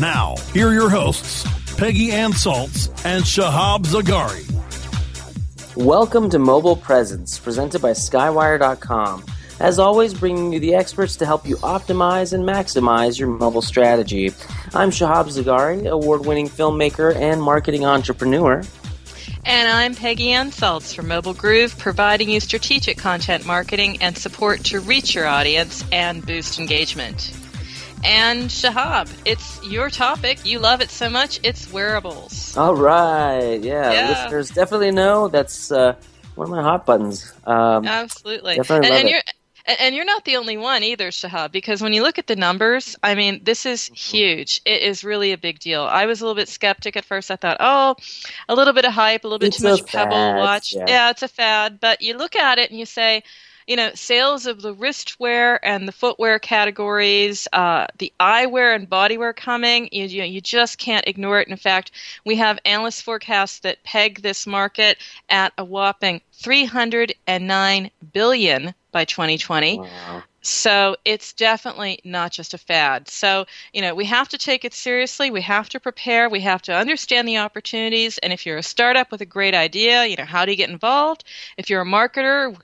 Now, here are your hosts, Peggy Anne Salz and Shahab Zargari. Welcome to Mobile Presence, presented by Skywire.com. As always, bringing you the experts to help you optimize and maximize your mobile strategy. I'm Shahab Zargari, award winning filmmaker and marketing entrepreneur. And I'm Peggy Anne Salz from Mobile Groove, providing you strategic content marketing and support to reach your audience and boost engagement. And Shahab, it's your topic. You love it so much. It's wearables. All right. Yeah. yeah. Listeners definitely know that's uh, one of my hot buttons. Um, Absolutely. Definitely and, love and it. you're and you're not the only one either, Shahab, because when you look at the numbers, I mean, this is Mm-hmm. huge. It is really a big deal. I was a little bit skeptic at first. I thought, oh, a little bit of hype, a little bit It's too much Pebble fad, watch. yeah. it's a fad. But you look at it and you say, you know, sales of the wristwear and the footwear categories, uh, the eyewear and bodywear coming, you, you, you just can't ignore it. In fact, we have analyst forecasts that peg this market at a whopping 309 billion by 2020. Wow. So it's definitely not just a fad. So, you know, we have to take it seriously. We have to prepare. We have to understand the opportunities. And if you're a startup with a great idea, you know, how do you get involved? If you're a marketer,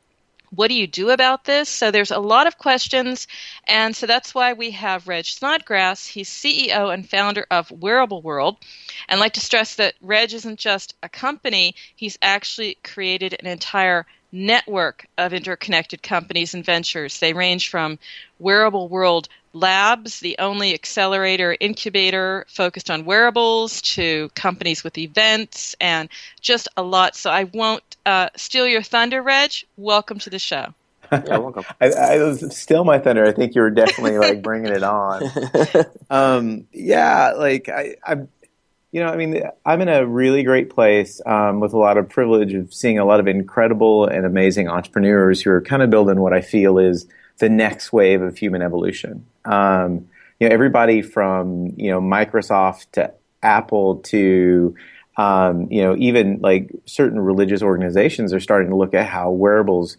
what do you do about this? So there's a lot of questions, and so that's why we have Reg Snodgrass. He's CEO and founder of Wearable World, and I'd like to stress that Reg isn't just a company; he's actually created an entire network of interconnected companies and ventures. They range from Wearable World Labs, the only accelerator incubator focused on wearables, to companies with events, and just a lot. So I won't uh, steal your thunder, Reg. Welcome to the show. Yeah, welcome. I, I was still my thunder. I think you were definitely like bringing it on. Um, yeah, like I, I'm, you know, I mean, I'm in a really great place um, with a lot of privilege of seeing a lot of incredible and amazing entrepreneurs who are kind of building what I feel is the next wave of human evolution. Um, you know, everybody from you know Microsoft to Apple to um, you know even like certain religious organizations are starting to look at how wearables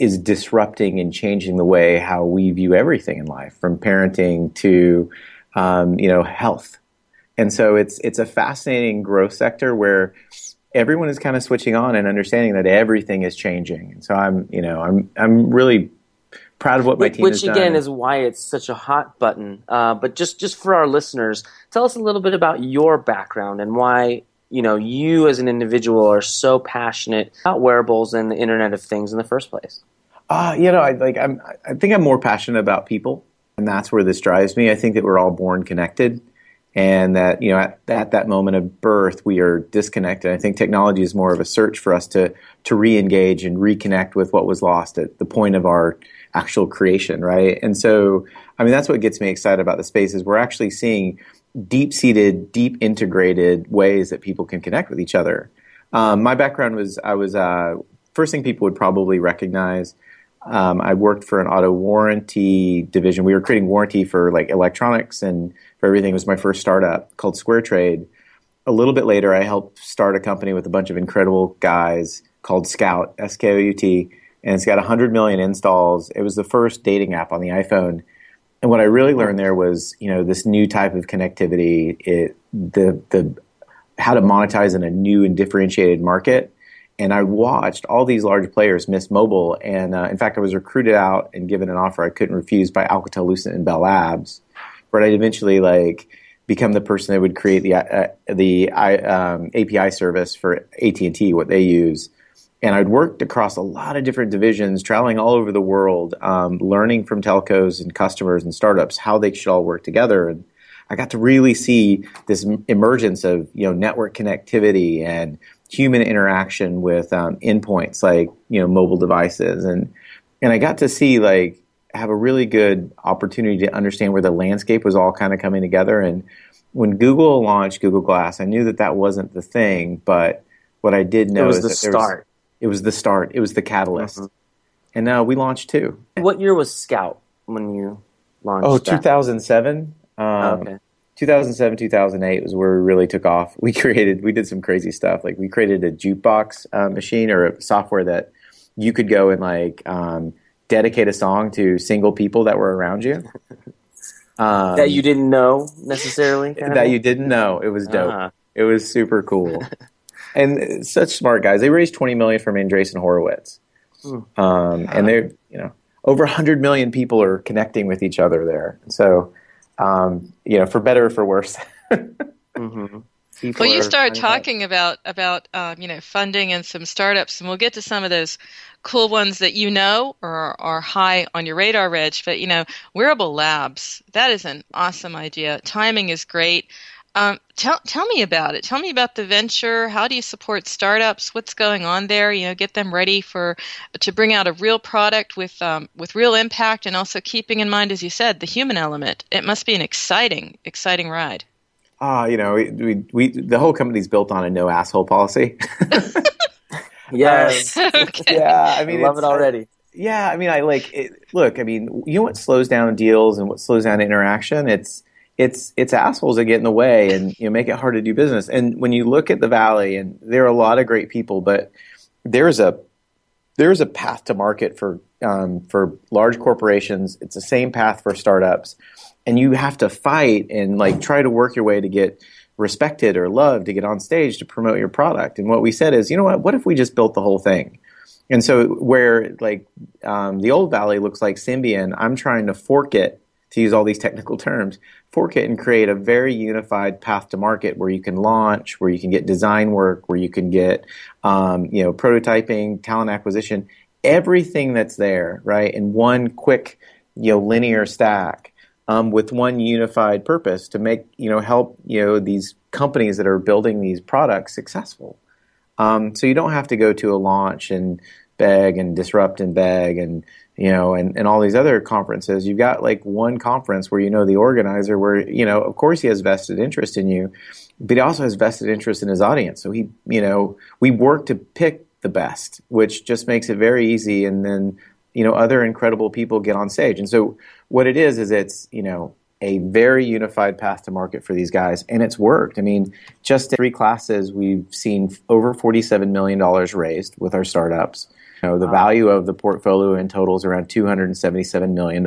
is disrupting and changing the way how we view everything in life, from parenting to um, you know health. And so it's it's a fascinating growth sector where everyone is kind of switching on and understanding that everything is changing. And so I'm you know I'm I'm really proud of what my Which, team which has again done. is why it's such a hot button. Uh, but just just for our listeners, tell us a little bit about your background and why you know you as an individual are so passionate about wearables and the Internet of Things in the first place. Uh, you know, I like I'm I think I'm more passionate about people and that's where this drives me. I think that we're all born connected and that, you know, at, at that moment of birth we are disconnected. I think technology is more of a search for us to to re-engage and reconnect with what was lost at the point of our actual creation, right? And so I mean that's what gets me excited about the space is we're actually seeing deep-seated, deep integrated ways that people can connect with each other. Um, my background was I was uh, first thing people would probably recognize um, I worked for an auto warranty division. We were creating warranty for like electronics and for everything. It was my first startup called Square Trade. A little bit later, I helped start a company with a bunch of incredible guys called Skout S K O U T, and it's got 100 million installs. It was the first dating app on the iPhone. And what I really learned there was, you know, this new type of connectivity, it, the the how to monetize in a new and differentiated market and I watched all these large players miss mobile. And uh, in fact, I was recruited out and given an offer I couldn't refuse by Alcatel Lucent and Bell Labs. But I'd eventually like become the person that would create the uh, the um, API service for AT and T, what they use. And I'd worked across a lot of different divisions, traveling all over the world, um, learning from telcos and customers and startups how they should all work together. And I got to really see this emergence of you know network connectivity and human interaction with um, endpoints like you know mobile devices. And and I got to see like have a really good opportunity to understand where the landscape was all kind of coming together. And when Google launched Google Glass I knew that that wasn't the thing but what I did know it was is the that start was, it was the start. It was the catalyst. Mhm. and now we launched two. what year was Skout when you launched Oh, that? 2007 um, okay 2007 2008 was where we really took off. We created we did some crazy stuff. Like we created a jukebox uh, machine or a software that you could go and like um, dedicate a song to single people that were around you. Um, that you didn't know necessarily that you didn't know. It was dope. Ah. it was super cool. And uh, such smart guys. They raised 20 million from andreessen horowitz. Hmm. um, and they're you know over 100 million people are connecting with each other there. So um, you know for better or for worse Mhm. People Well, you are start finding out. talking about about um, you know funding and some startups, and we'll get to some of those cool ones that you know or are high on your radar, Reg. But you know, wearable labs that is an awesome idea. Timing is great. Um, tell tell me about it. Tell me about the venture. How do you support startups? What's going on there? You know, get them ready for to bring out a real product with um, with real impact, and also keeping in mind, as you said, the human element. It must be an exciting exciting ride. Ah, you know, we, we, we the whole company's built on a no asshole policy. yes okay. yeah, I I mean, love it already Yeah, I mean, I like it. Look, I mean, you know what slows down deals and what slows down interaction? It's it's it's assholes that get in the way and you know make it hard to do business. And when you look at the valley, and there are a lot of great people, but there's a there's a path to market for um, for large corporations. It's the same path for startups, and you have to fight and like try to work your way to get respected or loved to get on stage to promote your product. And what we said is, you know what? What if we just built the whole thing? And so where like um, the old valley looks like Symbian, I'm trying to fork it to use all these technical terms, fork it and create a very unified path to market where you can launch, where you can get design work, where you can get um, you know prototyping, talent acquisition, everything that's there, right, in one quick you know linear stack um, with one unified purpose to make you know help you know these companies that are building these products successful. Um, so you don't have to go to a launch and beg and disrupt and beg and you know and, and all these other conferences. You've got like one conference where you know the organizer where you know of course he has vested interest in you, but he also has vested interest in his audience. So he you know we work to pick the best, which just makes it very easy. And then you know other incredible people get on stage. And so what it is is it's you know a very unified path to market for these guys, and it's worked. I mean, just in three classes, we've seen over $47 million raised with our startups. Know, the value of the portfolio in total is around $277 million.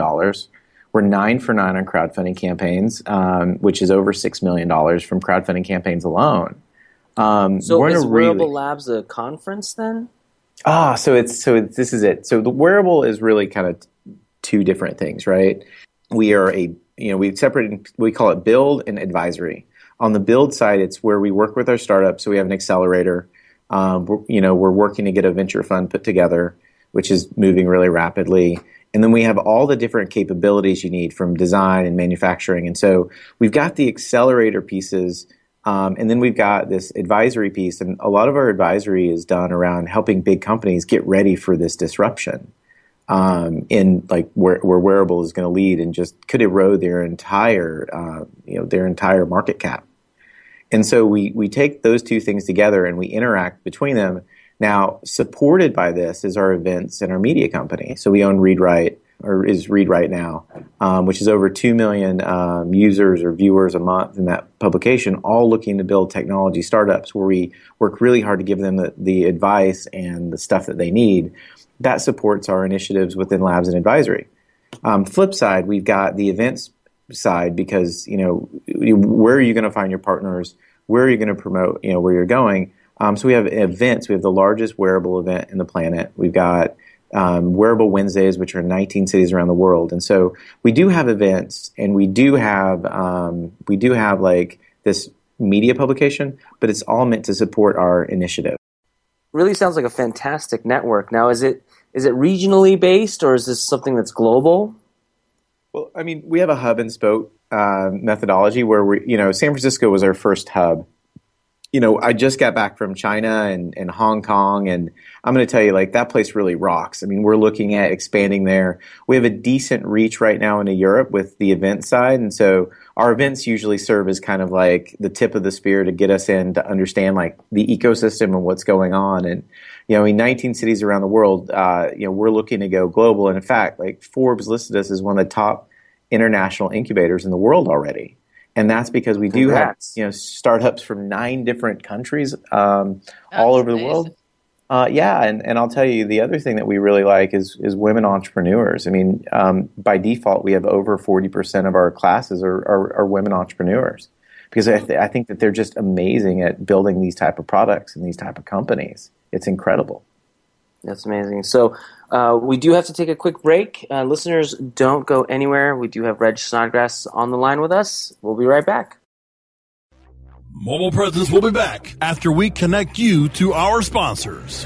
We're nine for nine on crowdfunding campaigns, um, which is over $6 million from crowdfunding campaigns alone. Um, so is a really- wearable labs a conference then Ah, so it's so it's, this is it. So the wearable is really kind of two different things, right? We are a you know we separate we call it build and advisory. On the build side, it's where we work with our startups. So we have an accelerator. Um, you know, we're working to get a venture fund put together, which is moving really rapidly. And then we have all the different capabilities you need from design and manufacturing. And so we've got the accelerator pieces um, and then we've got this advisory piece, and a lot of our advisory is done around helping big companies get ready for this disruption um, in like where, where wearable is going to lead, and just could erode their entire uh, you know their entire market cap. And so we we take those two things together and we interact between them Now, supported by this is our events and our media company. So we own ReadWrite, or is ReadWrite now, um, which is over 2 million um, users or viewers a month in that publication, all looking to build technology startups where we work really hard to give them the, the advice and the stuff that they need. That supports our initiatives within labs and advisory. Um, flip side, we've got the events side because, you know, where are you going to find your partners? Where are you going to promote, you know, where you're going? Um, so we have events. We have the largest wearable event in the planet. We've got um, Wearable Wednesdays, which are in 19 cities around the world. And so we do have events, and we do have um, we do have like this media publication, but it's all meant to support our initiative. Really sounds like a fantastic network. Now, is it is it regionally based, or is this something that's global? Well, I mean, we have a hub and spoke uh, methodology where we, you know, San Francisco was our first hub you know, I just got back from China and, and Hong Kong, and I'm going to tell you, like, that place really rocks. I mean, we're looking at expanding there. We have a decent reach right now into Europe with the event side, and so our events usually serve as kind of like the tip of the spear to get us in to understand, like, the ecosystem and what's going on. And, you know, in 19 cities around the world, uh, you know, we're looking to go global. And in fact, like, Forbes listed us as one of the top international incubators in the world already and that's because we do Congrats. have you know startups from nine different countries um, all over amazing. the world. Uh, yeah, and, and I'll tell you the other thing that we really like is is women entrepreneurs. I mean, um, by default, we have over forty percent of our classes are, are, are women entrepreneurs because I, th- I think that they're just amazing at building these type of products and these type of companies. It's incredible. That's amazing. So uh, we do have to take a quick break. Uh, listeners, don't go anywhere. We do have Reg Snodgrass on the line with us. We'll be right back. Mobile Presence will be back after we connect you to our sponsors.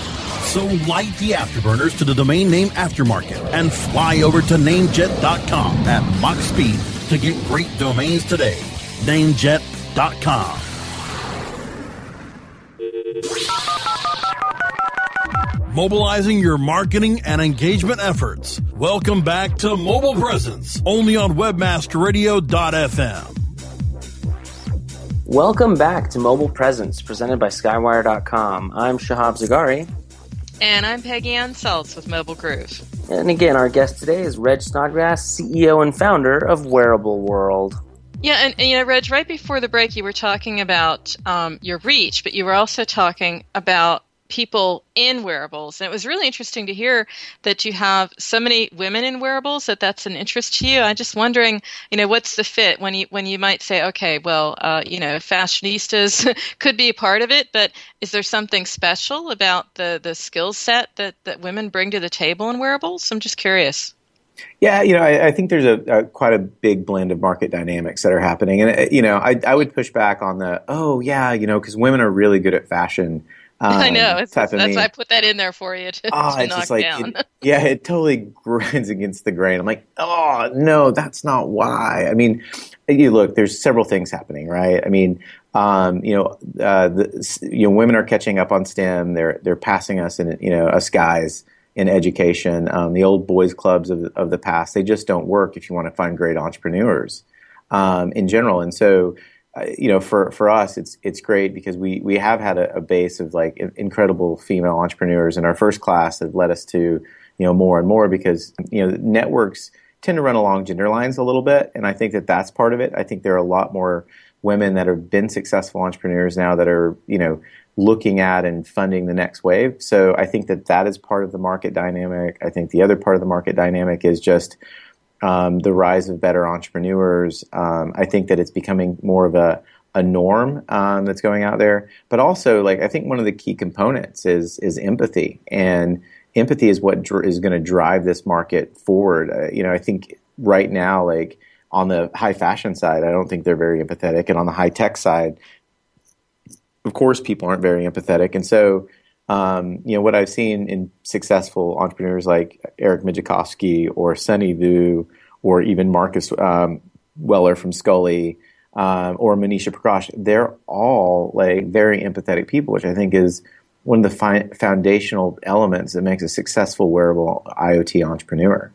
So light the afterburners to the domain name aftermarket and fly over to namejet.com at Mach speed to get great domains today. Namejet.com. Mobilizing your marketing and engagement efforts. Welcome back to Mobile Presence, only on webmasterradio.fm. Welcome back to Mobile Presence, presented by Skywire.com. I'm Shahab Zargari. And I'm Peggy Anne Salz with Mobile Groove. And again, our guest today is Reg Snodgrass, CEO and founder of Wearable World. Yeah, and, and, you know, Reg, right before the break, you were talking about um, your reach, but you were also talking about people in wearables. And it was really interesting to hear that you have so many women in wearables that that's an interest to you. I'm just wondering, you know, what's the fit when you when you might say, okay, well, uh, you know, fashionistas could be a part of it, but is there something special about the the skill set that that women bring to the table in wearables? I'm just curious. Yeah, you know, I, I think there's a, a, quite a big blend of market dynamics that are happening, and uh, you know, I, I would push back on the oh yeah, you know, because women are really good at fashion. Um, I know. It's, that's why I put that in there for you to, oh, to knock like, down. It, yeah, it totally grinds against the grain. I'm like, oh no, that's not why. I mean, you look. There's several things happening, right? I mean, um, you know, uh, the, you know, women are catching up on STEM. They're they're passing us in, you know, us guys in education. Um, the old boys clubs of of the past, they just don't work if you want to find great entrepreneurs um, in general. And so you know, for, for us, it's it's great because we we have had a, a base of like incredible female entrepreneurs, in our first class that led us to you know more and more because you know networks tend to run along gender lines a little bit, and I think that that's part of it. I think there are a lot more women that have been successful entrepreneurs now that are you know looking at and funding the next wave. So I think that that is part of the market dynamic. I think the other part of the market dynamic is just um, the rise of better entrepreneurs. Um, I think that it's becoming more of a, a norm um, that's going out there. But also, like I think one of the key components is is empathy, and empathy is what dr- is going to drive this market forward. Uh, you know, I think right now, like on the high fashion side, I don't think they're very empathetic, and on the high tech side, of course, people aren't very empathetic, and so. Um, you know what I've seen in successful entrepreneurs like Eric Migicovsky or Sonny Vu or even Marcus um, Weller from Skully um, or Manisha Prakash, they're all like very empathetic people, which I think is one of the fi- foundational elements that makes a successful wearable IoT entrepreneur.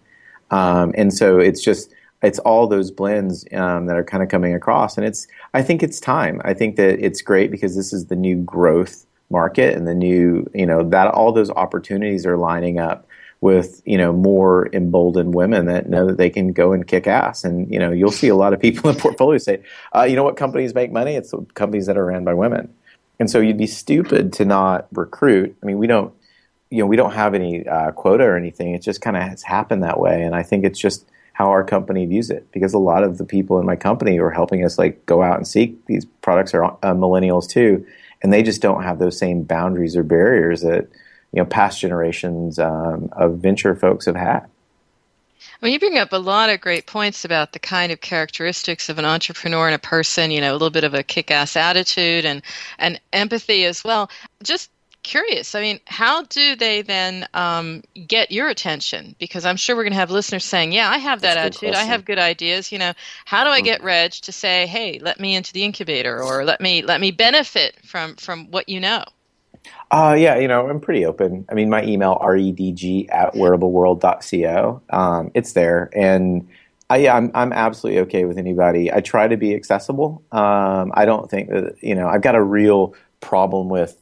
Um, and so it's just it's all those blends um, that are kind of coming across, and it's I think it's time. I think that it's great because this is the new growth market and the new, you know, that all those opportunities are lining up with you know more emboldened women that know that they can go and kick ass. And you know you'll see a lot of people in portfolios say uh, you know what companies make money? It's the companies that are ran by women. And so you'd be stupid to not recruit. I mean we don't you know we don't have any uh, quota or anything. It just kind of has happened that way. And i think it's just how our company views it because a lot of the people in my company who are helping us like go out and seek these products are uh, millennials too and they just don't have those same boundaries or barriers that you know past generations um, of venture folks have had. Well, you bring up a lot of great points about the kind of characteristics of an entrepreneur and a person. You know, a little bit of a kick-ass attitude and and empathy as well. Just curious. I mean, how do they then um, get your attention? Because I'm sure we're going to have listeners saying, "Yeah, I have that That's attitude. I have good ideas." You know, how do I get mm-hmm. Reg to say, "Hey, let me into the incubator," or "Let me let me benefit from from what you know"? Uh, yeah, you know, I'm pretty open. I mean, my email redg at wearableworld.co. Um, it's there, and I, yeah, I'm I'm absolutely okay with anybody. I try to be accessible. Um, I don't think that you know I've got a real problem with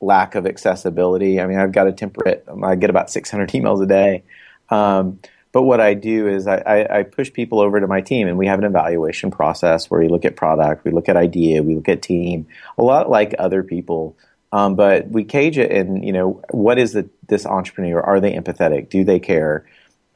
lack of accessibility. I mean, I've got to temper. I get about 600 emails a day. Um, but what I do is I, I, I, push people over to my team, and we have an evaluation process where we look at product, we look at idea, we look at team, a lot like other people. Um, but we cage it in, you know, what is the, this entrepreneur? Are they empathetic? Do they care?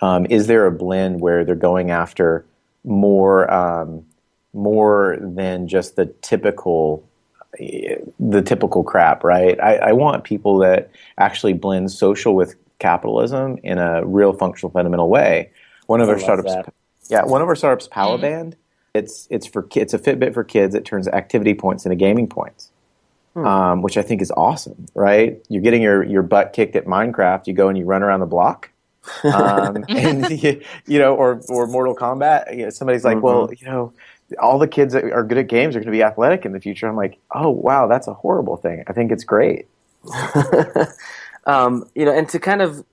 Um, is there a blend where they're going after more um, more than just the typical the typical crap, right? I, I, want people that actually blend social with capitalism in a real functional fundamental way. One of I our startups, that. yeah, one of our startups, Powaband. Mm-hmm. It's it's for kids. It's a Fitbit for kids. It turns activity points into gaming points, hmm. um, which I think is awesome. Right? You're getting your your butt kicked at Minecraft. You go and you run around the block. um, and you, you, know, or or Mortal Kombat. You know, somebody's like, mm-hmm. well, you know, all the kids that are good at games are going to be athletic in the future. I'm like, oh wow, that's a horrible thing. I think it's great. um, you know, and to kind of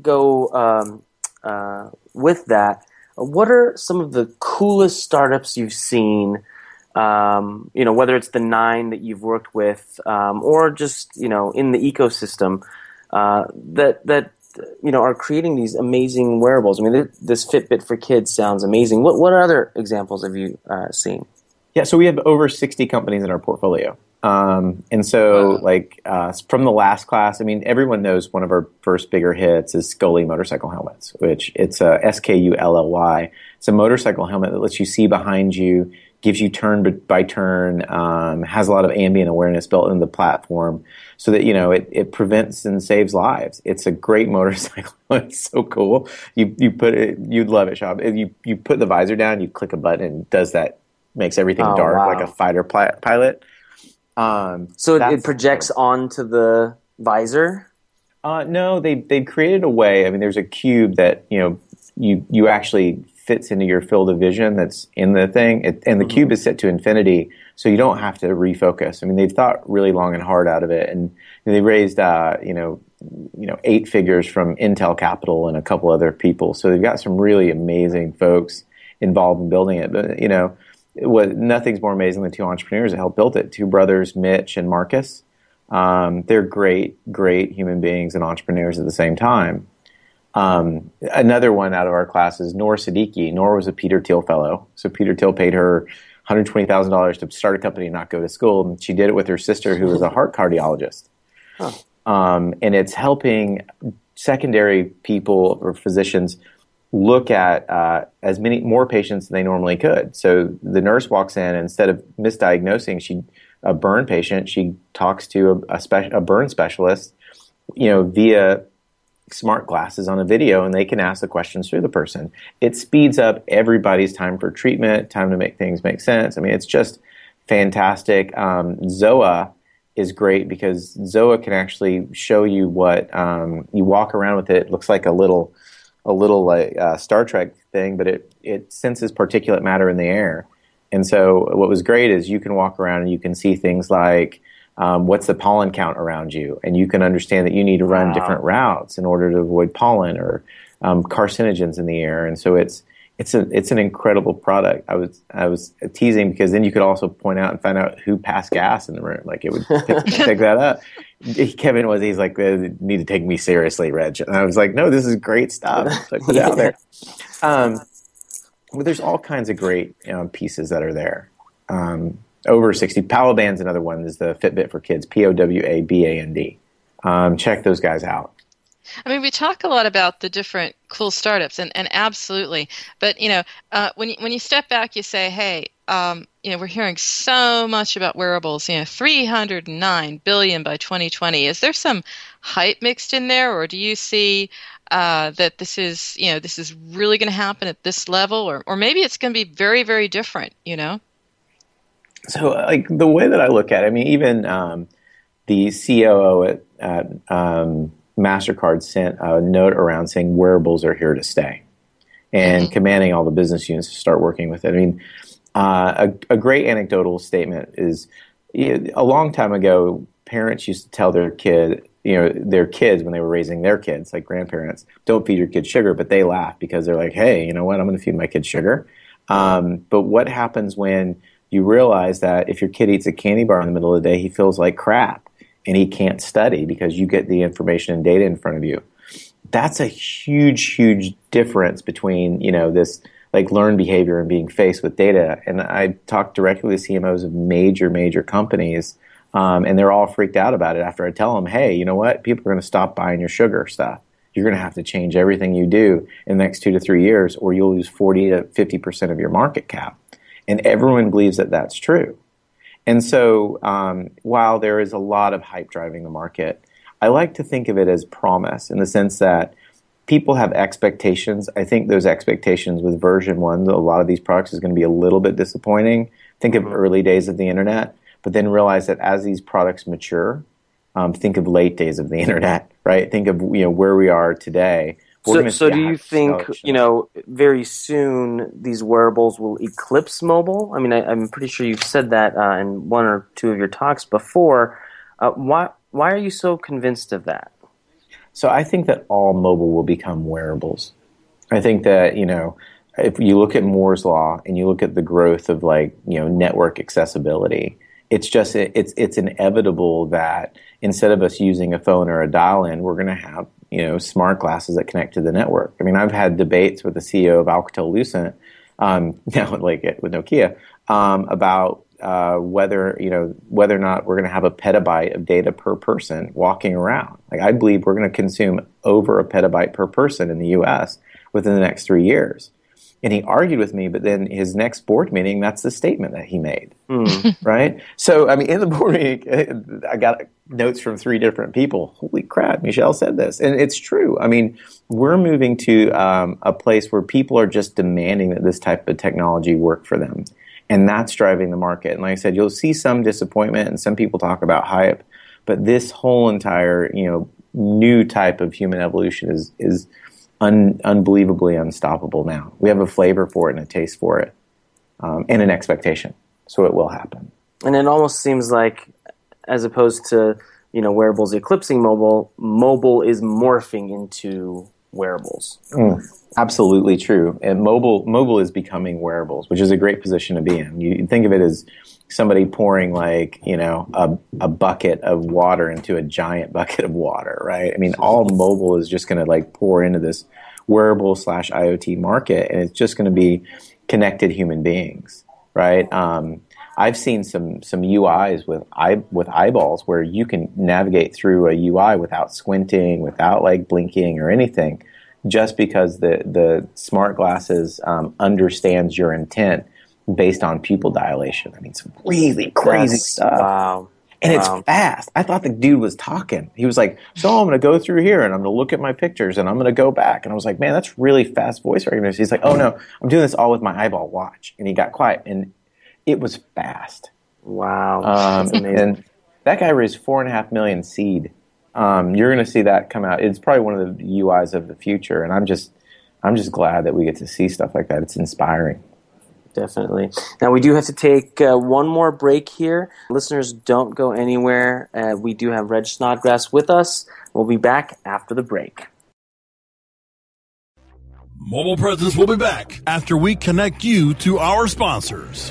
go um, uh, with that, what are some of the coolest startups you've seen? Um, you know, whether it's the nine that you've worked with, um, or just you know in the ecosystem uh, that that you know are creating these amazing wearables. I mean, this Fitbit for kids sounds amazing. What what other examples have you uh, seen? Yeah, so we have over sixty companies in our portfolio. Um, and so, wow. like uh, from the last class, I mean, everyone knows one of our first bigger hits is Skully motorcycle helmets, which it's a S K U L L Y. It's a motorcycle helmet that lets you see behind you. Gives you turn by turn, um, has a lot of ambient awareness built into the platform, so that you know it, it prevents and saves lives. It's a great motorcycle. it's so cool. You you put it, you'd love it, Shop. You you put the visor down, you click a button, and does that makes everything Oh, dark wow. like a fighter pli- pilot. Um, So it, it projects onto the visor. Uh, no, they they created a way. I mean, there's a cube that you know you you actually fits into your field of vision that's in the thing, it, and the cube is set to infinity, so you don't have to refocus. I mean, they've thought really long and hard out of it, and they raised uh, you know you know eight figures from Intel Capital and a couple other people. So they've got some really amazing folks involved in building it. But you know, it was, nothing's more amazing than two entrepreneurs that helped build it. Two brothers, Mitch and Marcus. Um, they're great, great human beings and entrepreneurs at the same time. Um, another one out of our class is Nora Siddiqui. Nora was a Peter Thiel fellow. So Peter Thiel paid her $120,000 to start a company and not go to school. And she did it with her sister, who was a heart cardiologist. Um, and it's helping secondary people or physicians look at uh, as many more patients than they normally could. So the nurse walks in and instead of misdiagnosing, she a burn patient, she talks to a, a, spe- a burn specialist, you know, via smart glasses on a video, and they can ask the questions through the person. It speeds up everybody's time for treatment, time to make things make sense. I mean, it's just fantastic. Um, TZOA is great because TZOA can actually show you what um, you walk around with it. It looks like a little a little like uh, Star Trek thing, but it it senses particulate matter in the air. And so what was great is you can walk around and you can see things like um, what's the pollen count around you, and you can understand that you need to run Wow. different routes in order to avoid pollen or um, carcinogens in the air. And so it's it's a it's an incredible product. I was I was teasing because then you could also point out and find out who passed gas in the room. Like it would pick, pick that up. Kevin was he's like "Uh, need to take me seriously, Reg. And I was like, no, this is great stuff. So put it out there. Um, but there's all kinds of great um, pieces that are there. Um, over 60. Powaband's another one. Is the Fitbit for Kids. P O W A B A N D. Um, check those guys out. I mean, we talk a lot about the different cool startups, and, and absolutely. But you know, uh, when you, when you step back, you say, "Hey, um, you know, we're hearing so much about wearables. You know, 309 billion by 2020. Is there some hype mixed in there, or do you see uh, that this is, you know, this is really going to happen at this level, or or maybe it's going to be very, very different? You know? So, like the way that I look at it, I mean, even um, the COO at, at um, Mastercard sent a note around saying wearables are here to stay, and commanding all the business units to start working with it. I mean, uh, a, a great anecdotal statement is you know, a long time ago, parents used to tell their kid, you know, their kids when they were raising their kids, like grandparents, don't feed your kid sugar, but they laugh because they're like, hey, you know what, I'm going to feed my kid sugar. Um, but what happens when you realize that if your kid eats a candy bar in the middle of the day, he feels like crap and he can't study because you get the information and data in front of you. That's a huge, huge difference between, you know, this like learned behavior and being faced with data. And I talked directly to CMOs of major, major companies, um, and they're all freaked out about it after I tell them, hey, you know what? People are going to stop buying your sugar stuff. You're going to have to change everything you do in the next two to three years, or you'll lose 40 to 50% of your market cap. And everyone believes that that's true. And so, um, while there is a lot of hype driving the market, I like to think of it as promise in the sense that people have expectations. I think those expectations with version one, a lot of these products is going to be a little bit disappointing. Think of early days of the internet, but then realize that as these products mature, um, think of late days of the internet, right? Think of you know where we are today. So, so do you think you know very soon these wearables will eclipse mobile? I mean, I, I'm pretty sure you've said that uh, in one or two of your talks before. Uh, why why are you so convinced of that? So I think that all mobile will become wearables. I think that, you know, if you look at Moore's law and you look at the growth of like, you know, network accessibility, it's just it's it's inevitable that instead of us using a phone or a dial in, we're going to have, you know, smart glasses that connect to the network. I mean, I've had debates with the CEO of Alcatel Lucent, um, now like with Nokia, um, about uh, whether you know whether or not we're going to have a petabyte of data per person walking around. Like I believe we're going to consume over a petabyte per person in the U.S. within the next three years. And he argued with me. But then his next board meeting, that's the statement that he made, mm. right? So I mean, in the board meeting, I got notes from three different people. Holy crap, Michel said this, and it's true. I mean, we're moving to um, a place where people are just demanding that this type of technology work for them, and that's driving the market. And like I said, you'll see some disappointment, and some people talk about hype, but this whole entire you know new type of human evolution is is un, unbelievably unstoppable now. We have a flavor for it and a taste for it, um, and an expectation. So it will happen. And it almost seems like, as opposed to you know wearables eclipsing mobile, mobile is morphing into wearables. Mm, absolutely true. And mobile mobile is becoming wearables, which is a great position to be in. You think of it as somebody pouring like you know a, a bucket of water into a giant bucket of water right? I mean all mobile is just going to like pour into this wearable slash iot market and it's just going to be connected human beings right? Um, i've seen some some uis with eye with eyeballs where you can navigate through a ui without squinting without like blinking or anything just because the the smart glasses um, understands your intent based on pupil dilation. I mean, some really crazy That's, stuff. Wow. And wow. it's fast. I thought the dude was talking. He was like, "So I'm going to go through here and I'm going to look at my pictures and I'm going to go back." And I was like, "Man, that's really fast voice recognition." He's like, "Oh no, I'm doing this all with my eyeball watch." And he got quiet, and it was fast. Wow, um, and that guy raised four and a half million seed. Um, you're going to see that come out. It's probably one of the UIs of the future, and I'm just, I'm just glad that we get to see stuff like that. It's inspiring definitely. Now, we do have to take uh, one more break here. Listeners, don't go anywhere. Uh, we do have Reg Snodgrass with us. We'll be back after the break. Mobile Presence will be back after we connect you to our sponsors.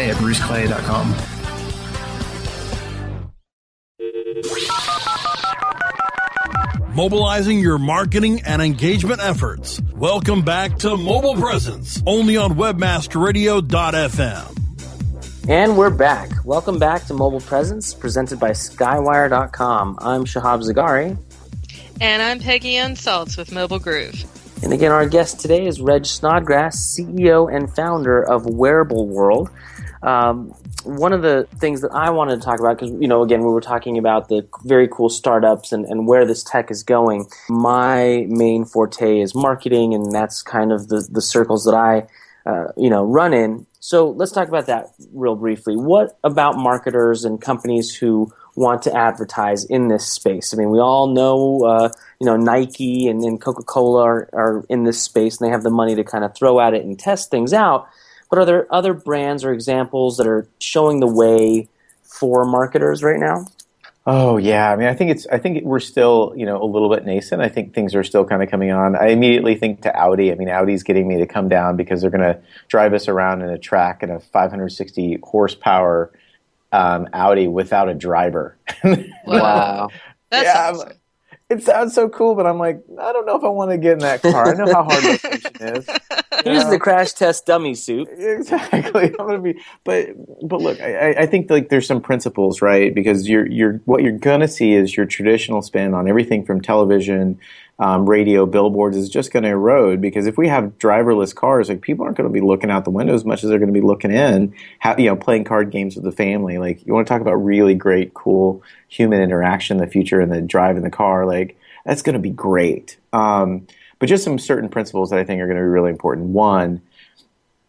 at bruceclay.com. Mobilizing your marketing and engagement efforts. Welcome back to Mobile Presence, only on webmasterradio.fm. And we're back. Welcome back to Mobile Presence, presented by Skywire.com. I'm Shahab Zargari. And I'm Peggy Anne Salz with Mobile Groove. And again, our guest today is Reg Snodgrass, CEO and founder of Wearable World. Um, one of the things that I wanted to talk about, because, you know, again, we were talking about the very cool startups and, and where this tech is going. My main forte is marketing, and that's kind of the, the circles that I, uh, you know, run in. So let's talk about that real briefly. What about marketers and companies who want to advertise in this space? I mean, we all know, uh, you know, Nike and, and Coca Cola are, are in this space, and they have the money to kind of throw at it and test things out. But are there other brands or examples that are showing the way for marketers right now? Oh yeah, I mean, I think it's. I think we're still, you know, a little bit nascent. I think things are still kind of coming on. I immediately think to Audi. I mean, Audi's getting me to come down because they're going to drive us around in a track in a 560 horsepower um, Audi without a driver. wow, that's yeah, awesome it sounds so cool, but I'm like, I don't know if I want to get in that car. I know how hard function is. Here's the crash test dummy suit. Exactly. I'm gonna be, but but look, I, I think like there's some principles, right? Because you're you're what you're gonna see is your traditional spin on everything from television um, radio billboards is just going to erode because if we have driverless cars, like people aren't going to be looking out the window as much as they're going to be looking in, you know, playing card games with the family. Like you want to talk about really great, cool human interaction in the future and the drive in the car, like that's going to be great. Um, but just some certain principles that I think are going to be really important. One,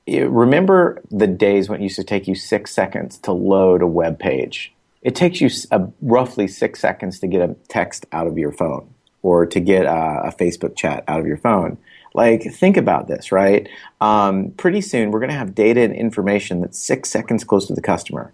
remember the days when it used to take you six seconds to load a web page. It takes you a, roughly six seconds to get a text out of your phone or to get a, a Facebook chat out of your phone. Like, think about this, right? Um, pretty soon, we're going to have data and information that's six seconds close to the customer.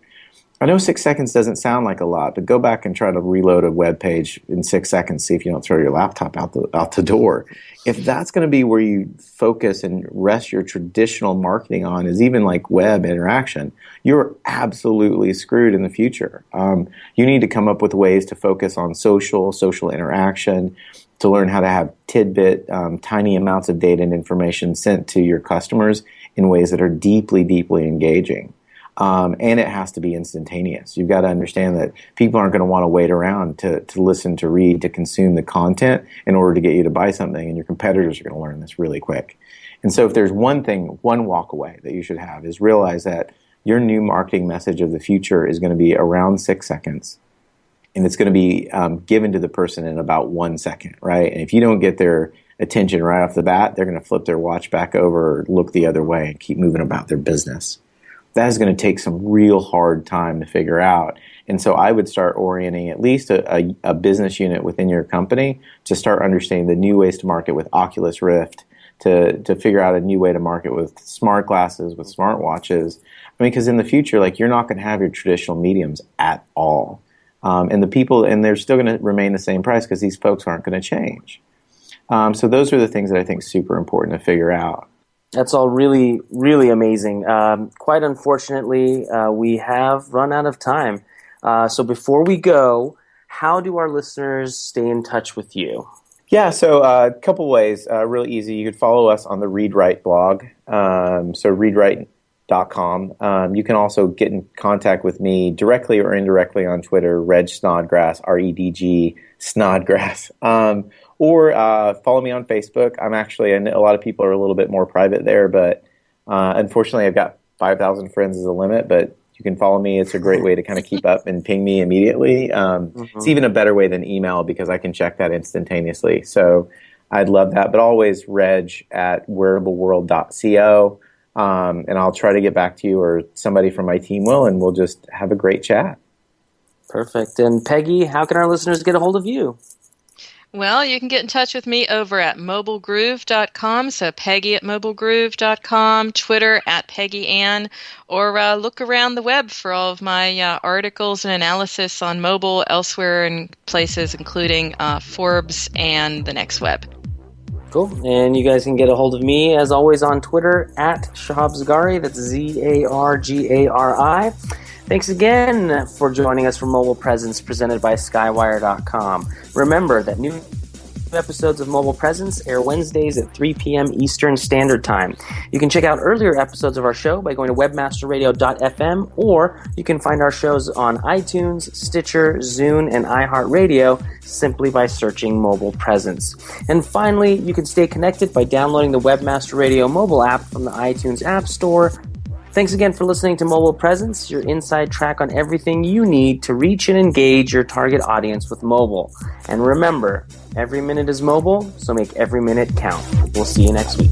I know six seconds doesn't sound like a lot, but go back and try to reload a web page in six seconds. See if you don't throw your laptop out the out the door. If that's going to be where you focus and rest your traditional marketing on, is even like web interaction, you're absolutely screwed in the future. Um, you need to come up with ways to focus on social, social interaction, to learn how to have tidbit, um, tiny amounts of data and information sent to your customers in ways that are deeply, deeply engaging. Um, and it has to be instantaneous. You've got to understand that people aren't going to want to wait around to, to listen, to read, to consume the content in order to get you to buy something, and your competitors are going to learn this really quick. And so, if there's one thing, one walk away that you should have is realize that your new marketing message of the future is going to be around six seconds, and it's going to be um, given to the person in about one second, right? And if you don't get their attention right off the bat, they're going to flip their watch back over look the other way and keep moving about their business that is going to take some real hard time to figure out. And so I would start orienting at least a, a, a, business unit within your company to start understanding the new ways to market with Oculus Rift, to, to figure out a new way to market with smart glasses, with smart watches. I mean, because in the future, like you're not going to have your traditional mediums at all. Um, and the people, and they're still going to remain the same price because these folks aren't going to change. Um, so those are the things that I think super important to figure out. That's all really, really amazing. Um, quite unfortunately, uh, we have run out of time. Uh, so before we go, how do our listeners stay in touch with you? Yeah, so uh, a couple ways. Uh, really easy. You could follow us on the ReadWrite blog. Um, so readwrite.com. Um, you can also get in contact with me directly or indirectly on Twitter, Redg Snodgrass, R E D G Snodgrass. Um, or uh, follow me on Facebook. I'm actually, and a lot of people are a little bit more private there, but uh, unfortunately, I've got 5,000 friends as a limit, but you can follow me. It's a great way to kind of keep up and ping me immediately. Um, mm-hmm. It's even a better way than email because I can check that instantaneously. So I'd love that. But always redg at wearableworld.co. Um, and I'll try to get back to you or somebody from my team will, and we'll just have a great chat. Perfect. And Peggy, how can our listeners get a hold of you? Well, you can get in touch with me over at mobilegroove.com, so Peggy at mobilegroove.com, Twitter at Peggy Anne, or uh, look around the web for all of my uh, articles and analysis on mobile elsewhere in places, including uh, Forbes and the Next Web. Cool. And you guys can get a hold of me, as always, on Twitter at Shahab Zargari. That's Z A R G A R I. Thanks again for joining us for Mobile Presence presented by Skywire.com. Remember that new episodes of Mobile Presence air Wednesdays at 3 p.m. Eastern Standard Time. You can check out earlier episodes of our show by going to webmasterradio.fm, or you can find our shows on iTunes, Stitcher, Zune, and iHeartRadio simply by searching Mobile Presence. And finally, you can stay connected by downloading the Webmaster Radio mobile app from the iTunes App Store Thanks again for listening to Mobile Presence, your inside track on everything you need to reach and engage your target audience with mobile. And remember, every minute is mobile, so make every minute count. We'll see you next week.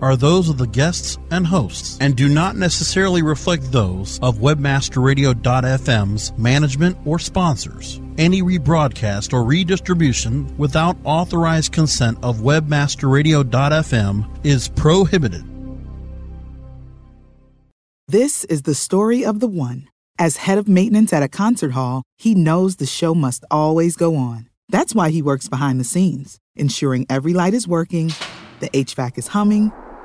are those of the guests and hosts and do not necessarily reflect those of webmasterradio.fm's management or sponsors. Any rebroadcast or redistribution without authorized consent of webmasterradio.fm is prohibited. This is the story of the one. As head of maintenance at a concert hall, he knows the show must always go on. That's why he works behind the scenes, ensuring every light is working, the HVAC is humming,